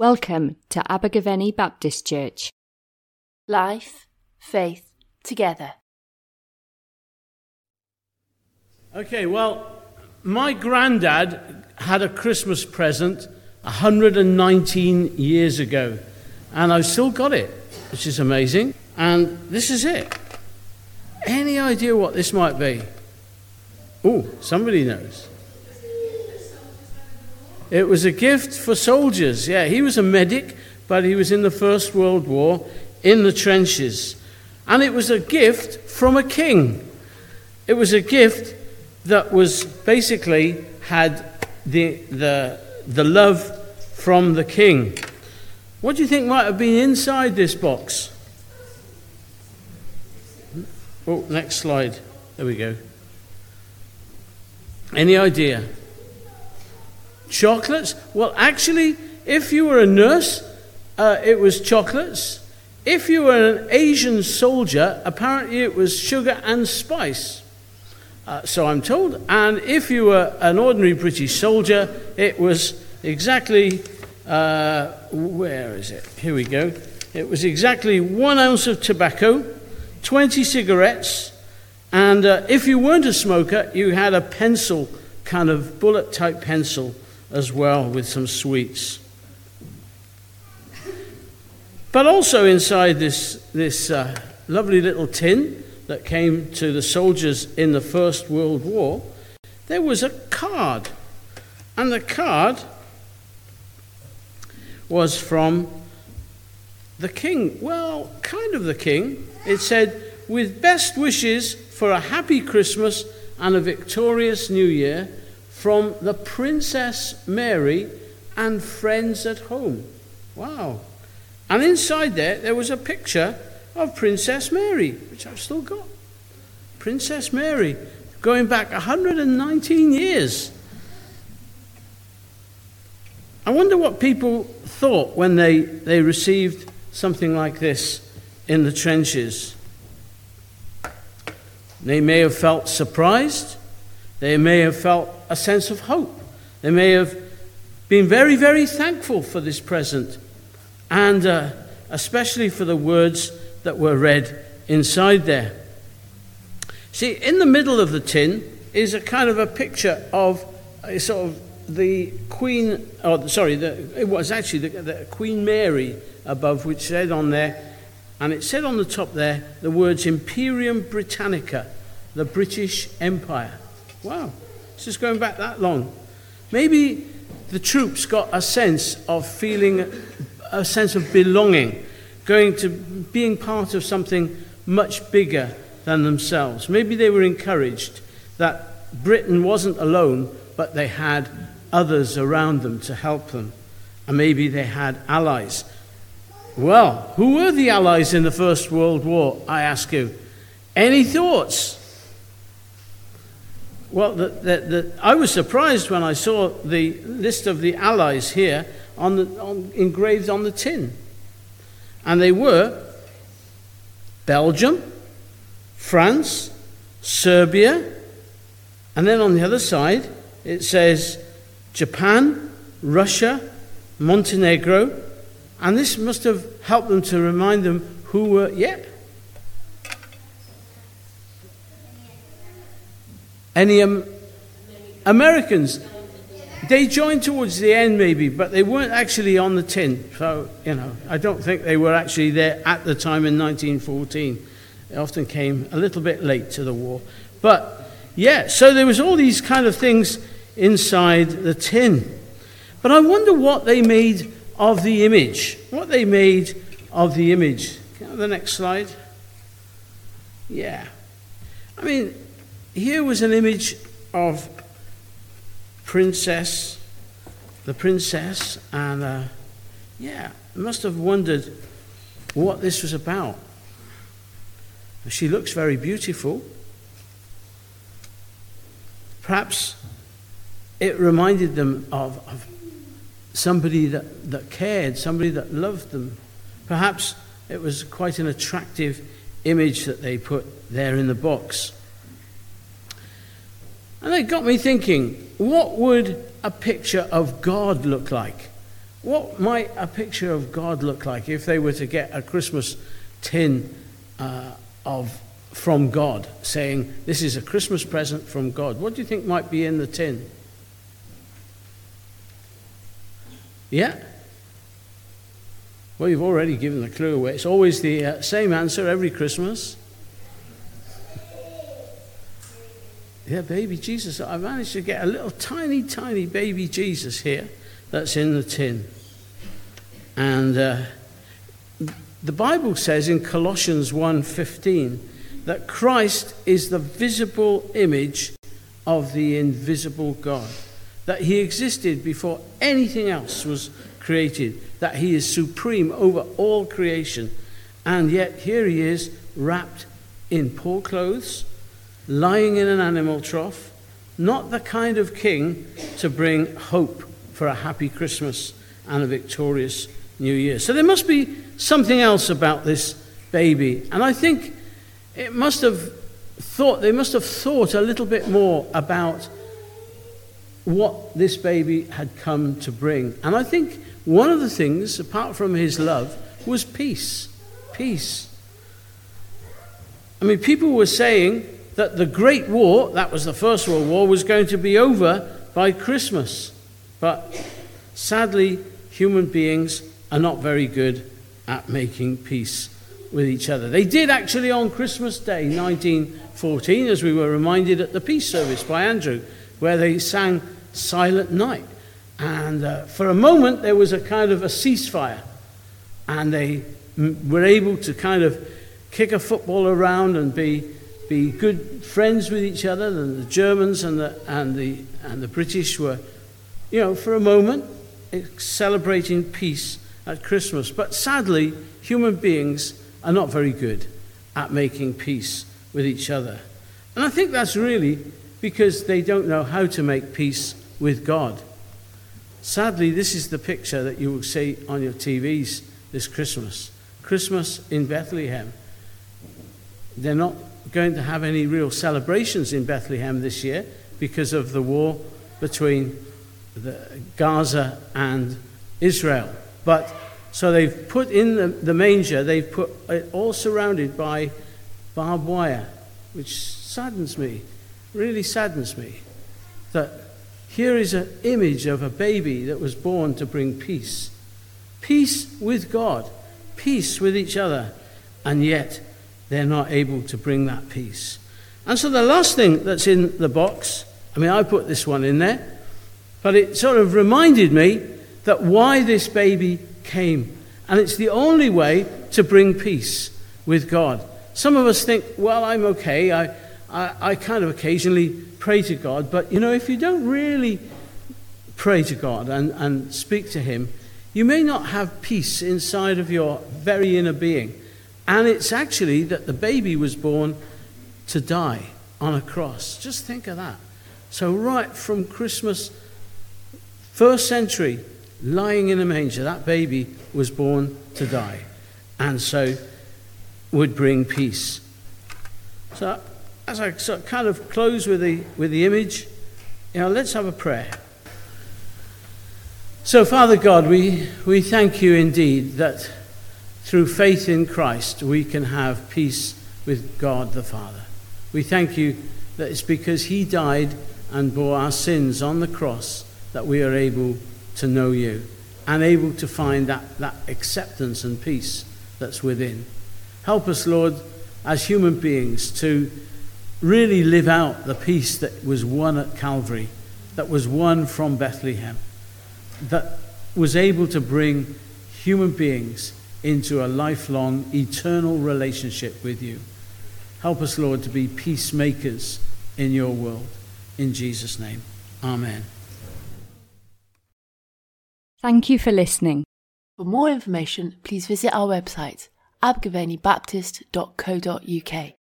Welcome to Abergavenny Baptist Church. Life, faith, together. Okay, well, my granddad had a Christmas present 119 years ago, and I've still got it, which is amazing. And this is it. Any idea what this might be? Oh, somebody knows. It was a gift for soldiers. Yeah, he was a medic, but he was in the First World War in the trenches. And it was a gift from a king. It was a gift that was basically had the, the, the love from the king. What do you think might have been inside this box? Oh, next slide. There we go. Any idea? Chocolates? Well, actually, if you were a nurse, uh, it was chocolates. If you were an Asian soldier, apparently it was sugar and spice. Uh, so I'm told. And if you were an ordinary British soldier, it was exactly, uh, where is it? Here we go. It was exactly one ounce of tobacco, 20 cigarettes, and uh, if you weren't a smoker, you had a pencil, kind of bullet type pencil as well with some sweets. But also inside this, this uh, lovely little tin that came to the soldiers in the First World War, there was a card. And the card was from the king. Well, kind of the king. It said, with best wishes for a happy Christmas and a victorious New Year from the Princess Mary and friends at home. Wow. And inside there, there was a picture of Princess Mary, which I've still got. Princess Mary, going back 119 years. I wonder what people thought when they, they received something like this in the trenches. They may have felt surprised. They may have felt a sense of hope. They may have been very, very thankful for this present, and uh, especially for the words that were read inside there. See, in the middle of the tin is a kind of a picture of a sort of the Queen, oh, sorry, the, it was actually the, the Queen Mary above, which said on there, and it said on the top there the words Imperium Britannica, the British Empire. Wow, it's just going back that long. Maybe the troops got a sense of feeling a sense of belonging, going to being part of something much bigger than themselves. Maybe they were encouraged that Britain wasn't alone, but they had others around them to help them. And maybe they had allies. Well, who were the allies in the First World War, I ask you? Any thoughts? Well, the, the, the, I was surprised when I saw the list of the allies here on the, on, engraved on the tin. And they were Belgium, France, Serbia, and then on the other side it says Japan, Russia, Montenegro, and this must have helped them to remind them who were, yeah, Any um, Americans? They joined towards the end, maybe, but they weren't actually on the tin. So, you know, I don't think they were actually there at the time in 1914. They often came a little bit late to the war. But, yeah, so there was all these kind of things inside the tin. But I wonder what they made of the image. What they made of the image. The next slide? Yeah. I mean, here was an image of princess, the princess, and uh, yeah, must have wondered what this was about. She looks very beautiful. Perhaps it reminded them of, of somebody that, that cared, somebody that loved them. Perhaps it was quite an attractive image that they put there in the box. And it got me thinking what would a picture of God look like What might a picture of God look like if they were to get a Christmas tin uh, of from God, saying, This is a Christmas present from God? What do you think might be in the tin? Yeah? Well, you've already given the clue away. It's always the uh, same answer every Christmas. Yeah, baby Jesus. I managed to get a little tiny, tiny baby Jesus here that's in the tin. And uh, the Bible says in Colossians 1:15 that Christ is the visible image of the invisible God. That he existed before anything else was created, that he is supreme over all creation. And yet here he is wrapped in poor clothes, lying in an animal trough, not the kind of king to bring hope for a happy Christmas and a victorious New Year. So there must be something else about this baby. And I think it must have thought, they must have thought a little bit more about what this baby had come to bring. And I think one of the things, apart from his love, was peace. Peace. I mean, people were saying that the Great War, that was the First World War, was going to be over by Christmas. But sadly, human beings are not very good at making peace with each other. They did actually on Christmas Day 1914, as we were reminded at the peace service by Andrew, where they sang Silent Night. And uh, for a moment, there was a kind of a ceasefire. And they m- were able to kind of kick a football around and be, be good friends with each other. And the Germans and the, and, the, and the British were, you know, for a moment, eh, celebrating peace at Christmas. But sadly, human beings are not very good at making peace with each other. And I think that's really because they don't know how to make peace with God. Sadly, this is the picture that you will see on your TVs this Christmas. Christmas in Bethlehem. They're not going to have any real celebrations in Bethlehem this year because of the war between the Gaza and Israel. But so they've put in the, the manger, they've put it all surrounded by barbed wire, which saddens me, really saddens me, that here is an image of a baby that was born to bring peace. Peace with God, peace with each other, and yet they're not able to bring that peace. And so the last thing that's in the box, I mean, I put this one in there, but it sort of reminded me that why this baby came. And it's the only way to bring peace with God. Some of us think, well, I'm okay. I, I, I kind of occasionally pray to God. But, you know, if you don't really pray to God and, and speak to Him, you may not have peace inside of your very inner being. And it's actually that the baby was born to die on a cross. Just think of that. So, right from Christmas, first century, lying in a manger, that baby was born to die, and so would bring peace. So, as I sort of kind of close with the, with the image, you know, let's have a prayer. So, Father God, we, we thank you indeed that through faith in Christ we can have peace with God the Father. We thank you that it's because he died and bore our sins on the cross that we are able to know you and able to find that, that acceptance and peace that's within. Help us, Lord, as human beings to really live out the peace that was won at Calvary, that was won from Bethlehem, that was able to bring human beings into a lifelong, eternal relationship with you. Help us, Lord, to be peacemakers in your world. In Jesus' name, amen. Thank you for listening. For more information, please visit our website, abergavennybaptist.co.uk.